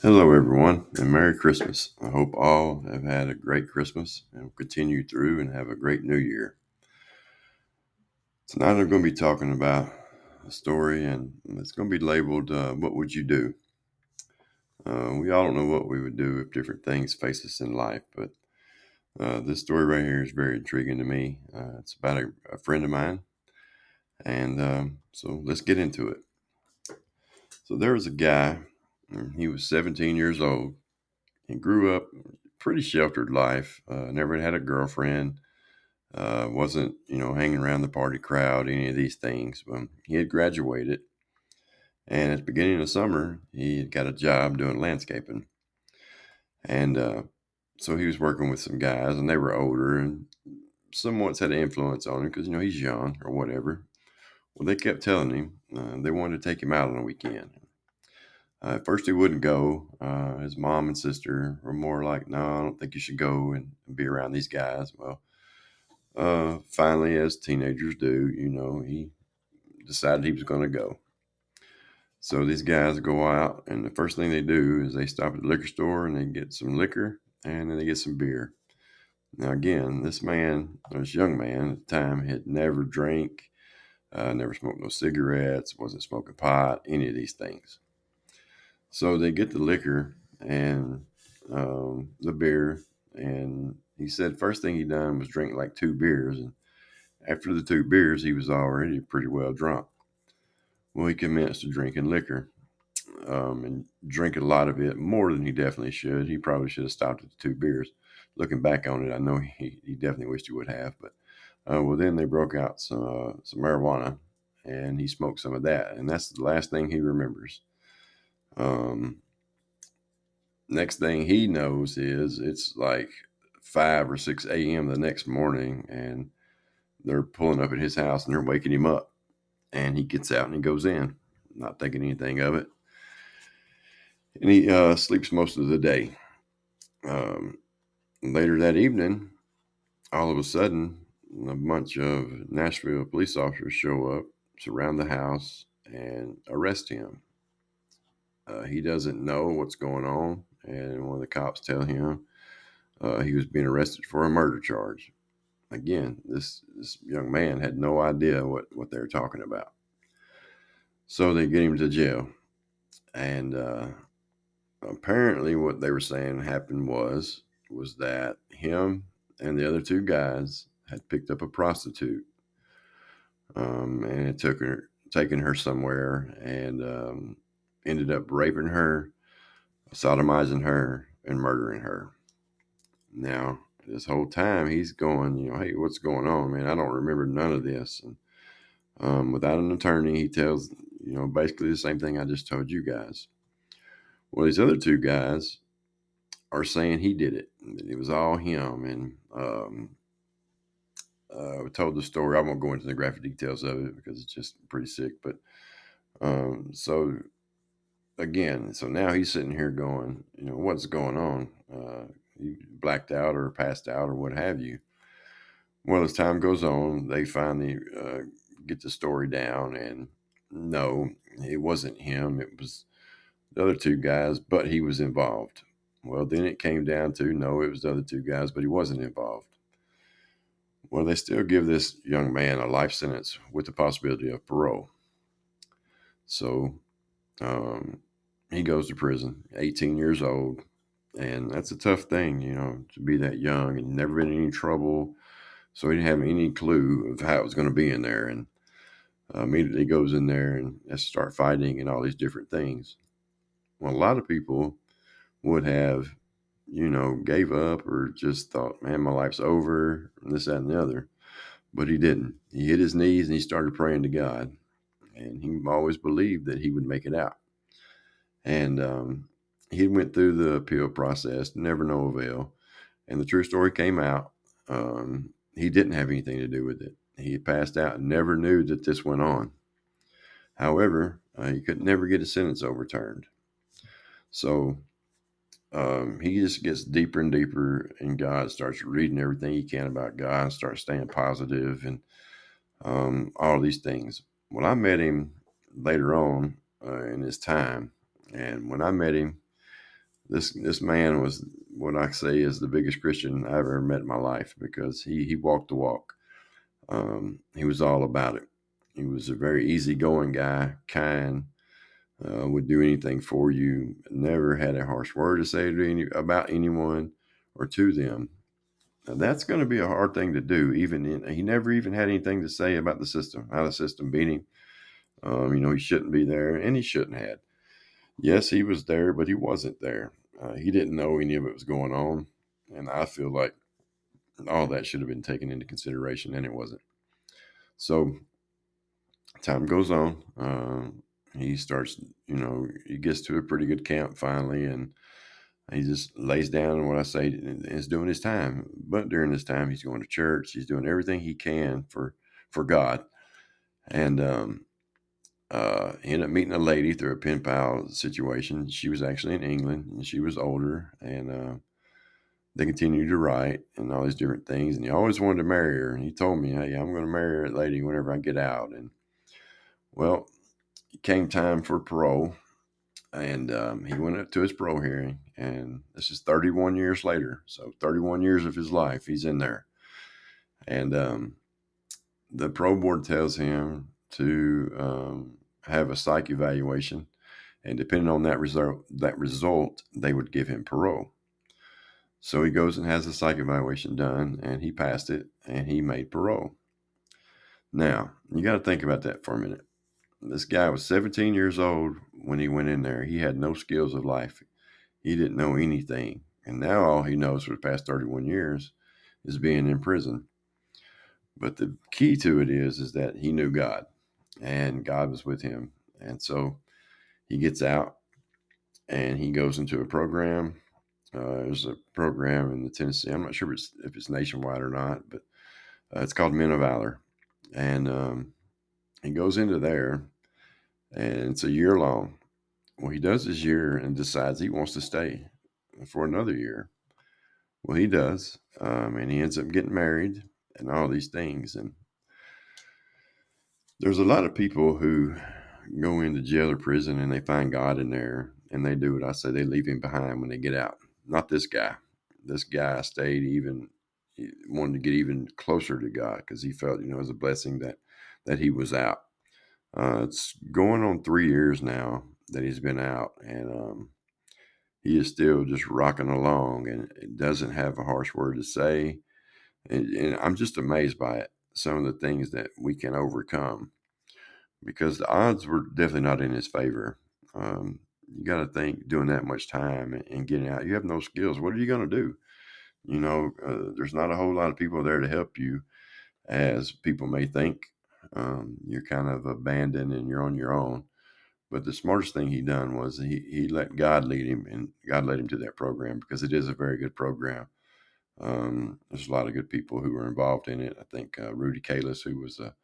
Hello, everyone, and Merry Christmas. I hope all have had a great Christmas and continue through and have a great New Year. Tonight, I'm going to be talking about a story, and it's going to be labeled uh, What Would You Do? Uh, we all don't know what we would do if different things face us in life, but uh, this story right here is very intriguing to me. Uh, it's about a, a, friend of mine, and um, so let's get into it. So, there was a guy he was 17 years old. He grew up pretty sheltered life. Uh, never had a girlfriend. Uh, wasn't you know hanging around the party crowd, any of these things. But he had graduated, and at the beginning of summer, he had got a job doing landscaping, and uh, so he was working with some guys, and they were older and somewhat had an influence on him because you know he's young or whatever. Well, they kept telling him uh, they wanted to take him out on a weekend. Uh, at first, he wouldn't go. Uh, his mom and sister were more like, "No, I don't think you should go and, be around these guys." Well, uh, finally, as teenagers do, you know, he decided he was going to go. So these guys go out, and the first thing they do is they stop at the liquor store and they get some liquor and then they get some beer. Now, again, this man, this young man at the time, had never drank, uh, never smoked no cigarettes, wasn't smoking pot, any of these things. So they get the liquor and um, the beer, and he said first thing he done was drink like two beers, and after the two beers, he was already pretty well drunk. Well, he commenced to drinking liquor um, and drink a lot of it, more than he definitely should. He probably should have stopped at the two beers. Looking back on it, I know he, he definitely wished he would have. But uh, well, then they broke out some uh, some marijuana, and he smoked some of that, and that's the last thing he remembers. Um, next thing he knows is it's like 5 or 6 a.m. the next morning, and they're pulling up at his house and they're waking him up. And he gets out and he goes in, not thinking anything of it. And he uh, sleeps most of the day. Um, later that evening, all of a sudden, a bunch of Nashville police officers show up, surround the house, and arrest him. Uh, he doesn't know what's going on, and one of the cops tell him uh, he was being arrested for a murder charge. Again, this this young man had no idea what what they were talking about. So they get him to jail, and uh, apparently, what they were saying happened was was that him and the other two guys had picked up a prostitute, um, and it took her taken her somewhere, and um, ended up raping her, sodomizing her, and murdering her. Now, this whole time he's going, you know, hey, what's going on, man? I don't remember none of this. And um, without an attorney, he tells, you know, basically the same thing I just told you guys. Well, these other two guys are saying he did it. It was all him. And um, uh, told the story. I won't go into the graphic details of it because it's just pretty sick. But um, so again, so now he's sitting here going, you know, what's going on? Uh, he blacked out or passed out or what have you. Well, as time goes on, they finally uh, get the story down, and no, it wasn't him. It was the other two guys, but he was involved. Well, then it came down to no, it was the other two guys, but he wasn't involved. Well, they still give this young man a life sentence with the possibility of parole. So um, he goes to prison, 18 years old. And that's a tough thing, you know, to be that young and never been in any trouble. So he didn't have any clue of how it was going to be in there. And uh, immediately goes in there and has to start fighting and all these different things. Well, a lot of people would have, you know, gave up or just thought, man, my life's over, and this, that, and the other. But he didn't. He hit his knees and he started praying to God. And he always believed that he would make it out and um, he went through the appeal process, never no avail. And the true story came out. Um, he didn't have anything to do with it. He passed out, and never knew that this went on. However, uh, he could never get a sentence overturned. So um, he just gets deeper and deeper in God, starts reading everything he can about God, starts staying positive and um, all these things. When I met him later on uh, in his time, and when I met him, this this man was what I say is the biggest Christian I ever met in my life because he he walked the walk. Um, he was all about it. He was a very easygoing guy, kind, uh, would do anything for you. Never had a harsh word to say to any, about anyone or to them. Now, that's going to be a hard thing to do. Even in, he never even had anything to say about the system, how the system beat him. Um, you know, he shouldn't be there, and he shouldn't have. Yes, he was there, but he wasn't there. Uh, he didn't know any of it was going on, and I feel like all that should have been taken into consideration, and it wasn't. So, time goes on. Uh, he starts, you know, he gets to a pretty good camp finally, and he just lays down and what I say is doing his time. But during this time, he's going to church. He's doing everything he can for for God, and um, uh, he ended up meeting a lady through a pen pal situation. She was actually in England, and she was older, and uh, they continued to write and all these different things. And he always wanted to marry her. And he told me, "Hey, I'm going to marry that lady whenever I get out." And well, it came time for parole, and um, he went up to his parole hearing. And this is 31 years later, so 31 years of his life, he's in there. And um, the parole board tells him to um, have a psych evaluation, and depending on that result, that result, they would give him parole. So he goes and has a psych evaluation done, and he passed it, and he made parole. Now you got to think about that for a minute. This guy was 17 years old when he went in there. He had no skills of life. He didn't know anything, and now all he knows for the past 31 years is being in prison. But the key to it is, is that he knew God and God was with him. And so he gets out and he goes into a program. Uh, there's a program in the Tennessee. I'm not sure if it's, if it's nationwide or not, but uh, it's called Men of Valor. And um, he goes into there, and it's a year long. Well, he does his year and decides he wants to stay for another year. Well, he does, um, and he ends up getting married and all these things. And there's a lot of people who go into jail or prison and they find God in there and they do what I say, they leave him behind when they get out. Not this guy. This guy stayed even, wanted to get even closer to God because he felt, you know, it was a blessing that, that he was out. Uh, it's going on three years now that he's been out and, um, he is still just rocking along and doesn't have a harsh word to say. And, and I'm just amazed by it some of the things that we can overcome because the odds were definitely not in his favor. Um, you got to think doing that much time and, getting out, you have no skills. What are you going to do? You know, uh, there's not a whole lot of people there to help you, as people may think. Um, you're kind of abandoned and you're on your own. But the smartest thing he done was he, he let God lead him, and God led him to that program because it is a very good program. Um, there's a lot of good people who were involved in it. I think uh, Rudy Kalis, who was a, a,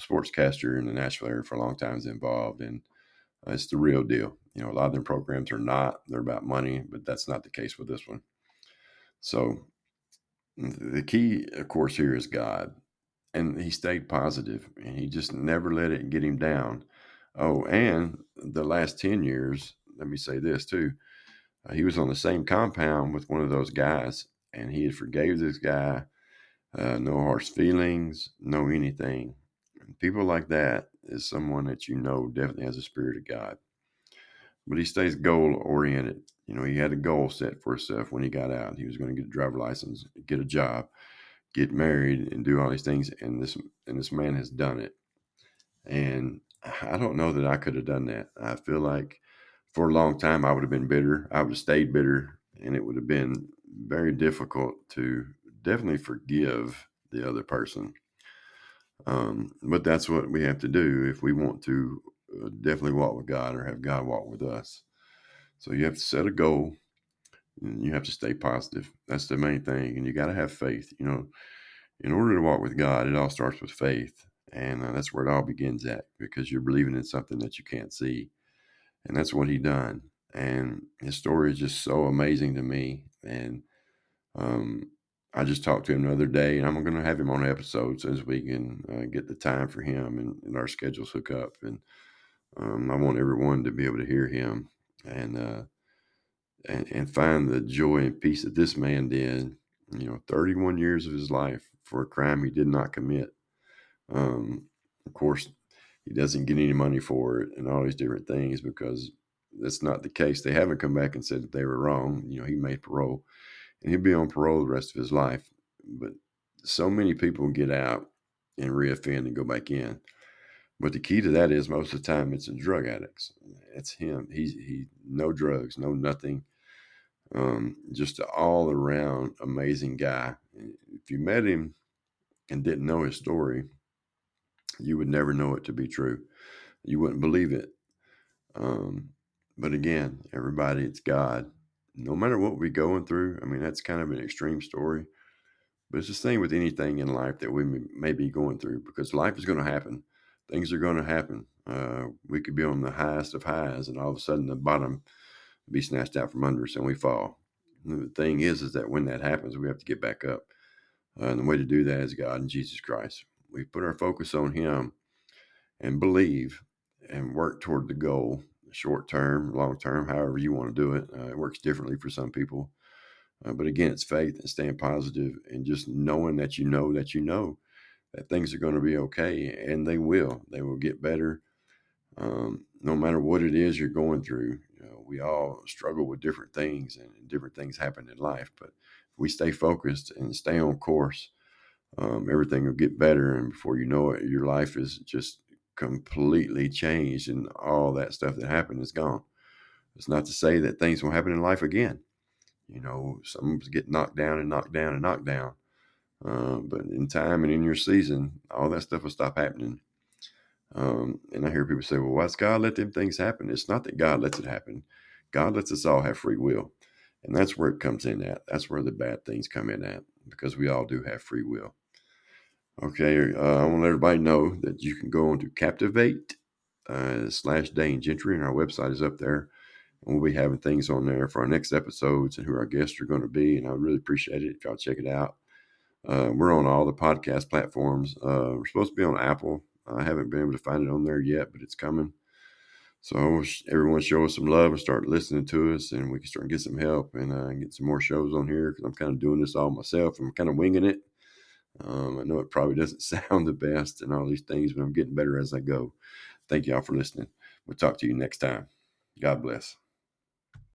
sportscaster in the Nashville area for a long time, is involved, and uh, it's the real deal. You know, a lot of them programs are not; they're about money, but that's not the case with this one. So, the key, of course, here is God, and he stayed positive, and he just never let it get him down. Oh, and the last ten years, let me say this too. Uh, he was on the same compound with one of those guys and he had forgave this guy. Uh, no harsh feelings, no anything. People like that is someone that you know definitely has a spirit of God. But he stays goal oriented. You know, he had a goal set for himself when he got out. He was going to get a driver license, get a job, get married, and do all these things. And this and this man has done it. And I don't know that I could have done that. I feel like for a long time I would have been bitter. I would have stayed bitter, and it would have been very difficult to definitely forgive the other person. Um, but that's what we have to do if we want to uh, definitely walk with God or have God walk with us. So you have to set a goal and you have to stay positive. That's the main thing. And you got to have faith. You know, in order to walk with God, it all starts with faith. And uh, that's where it all begins at because you're believing in something that you can't see. And that's what he done. And his story is just so amazing to me. And um, I just talked to him the other day, and I'm going to have him on an episode so as we can uh, get the time for him and, and, our schedules hook up. And um, I want everyone to be able to hear him. And uh, and, and find the joy and peace that this man did. You know, 31 years of his life for a crime he did not commit. Um, of course, he doesn't get any money for it and all these different things because that's not the case. They haven't come back and said that they were wrong. You know, he made parole and he'll be on parole the rest of his life. But so many people get out and reoffend and go back in. But the key to that is most of the time it's the drug addicts. It's him. He's he no drugs, no nothing. Um, just an all around amazing guy. If you met him and didn't know his story, you would never know it to be true. You wouldn't believe it. Um, but again, everybody, it's God. No matter what we're going through, I mean, that's kind of an extreme story. But it's the same with anything in life that we may be going through because life is going to happen. Things are going to happen. Uh, we could be on the highest of highs, and all of a sudden the bottom be snatched out from under us, and we fall. And the thing is, is that when that happens, we have to get back up. Uh, and the way to do that is God and Jesus Christ. We put our focus on Him and believe and work toward the goal, short term, long term, however you want to do it. Uh, it works differently for some people. Uh, but again, it's faith and staying positive and just knowing that you know that you know that things are going to be okay, and they will. They will get better. Um, no matter what it is you're going through, you know, we all struggle with different things, and different things happen in life. But if we stay focused and stay on course, um, everything will get better. And before you know it, your life is just completely changed, and all that stuff that happened is gone. It's not to say that things won't happen in life again. You know, some get knocked down and knocked down and knocked down. Uh, but in time and in your season, all that stuff will stop happening. Um, and I hear people say, well, why does God let them things happen? It's not that God lets it happen. God lets us all have free will. And that's where it comes in at. That's where the bad things come in at because we all do have free will. Okay, uh, I want to let everybody know that you can go on to Captivate uh, slash Dane Gentry, and our website is up there. And we'll be having things on there for our next episodes and who our guests are going to be. And I really appreciate it if y'all check it out. Uh, we're on all the podcast platforms. Uh, we're supposed to be on Apple. I haven't been able to find it on there yet, but it's coming. So I wish everyone show us some love and start listening to us, and we can start and get some help and uh, get some more shows on here because I'm kind of doing this all myself. I'm kind of winging it. Um, I know it probably doesn't sound the best and all these things, but I'm getting better as I go. Thank y'all for listening. We'll talk to you next time. God bless.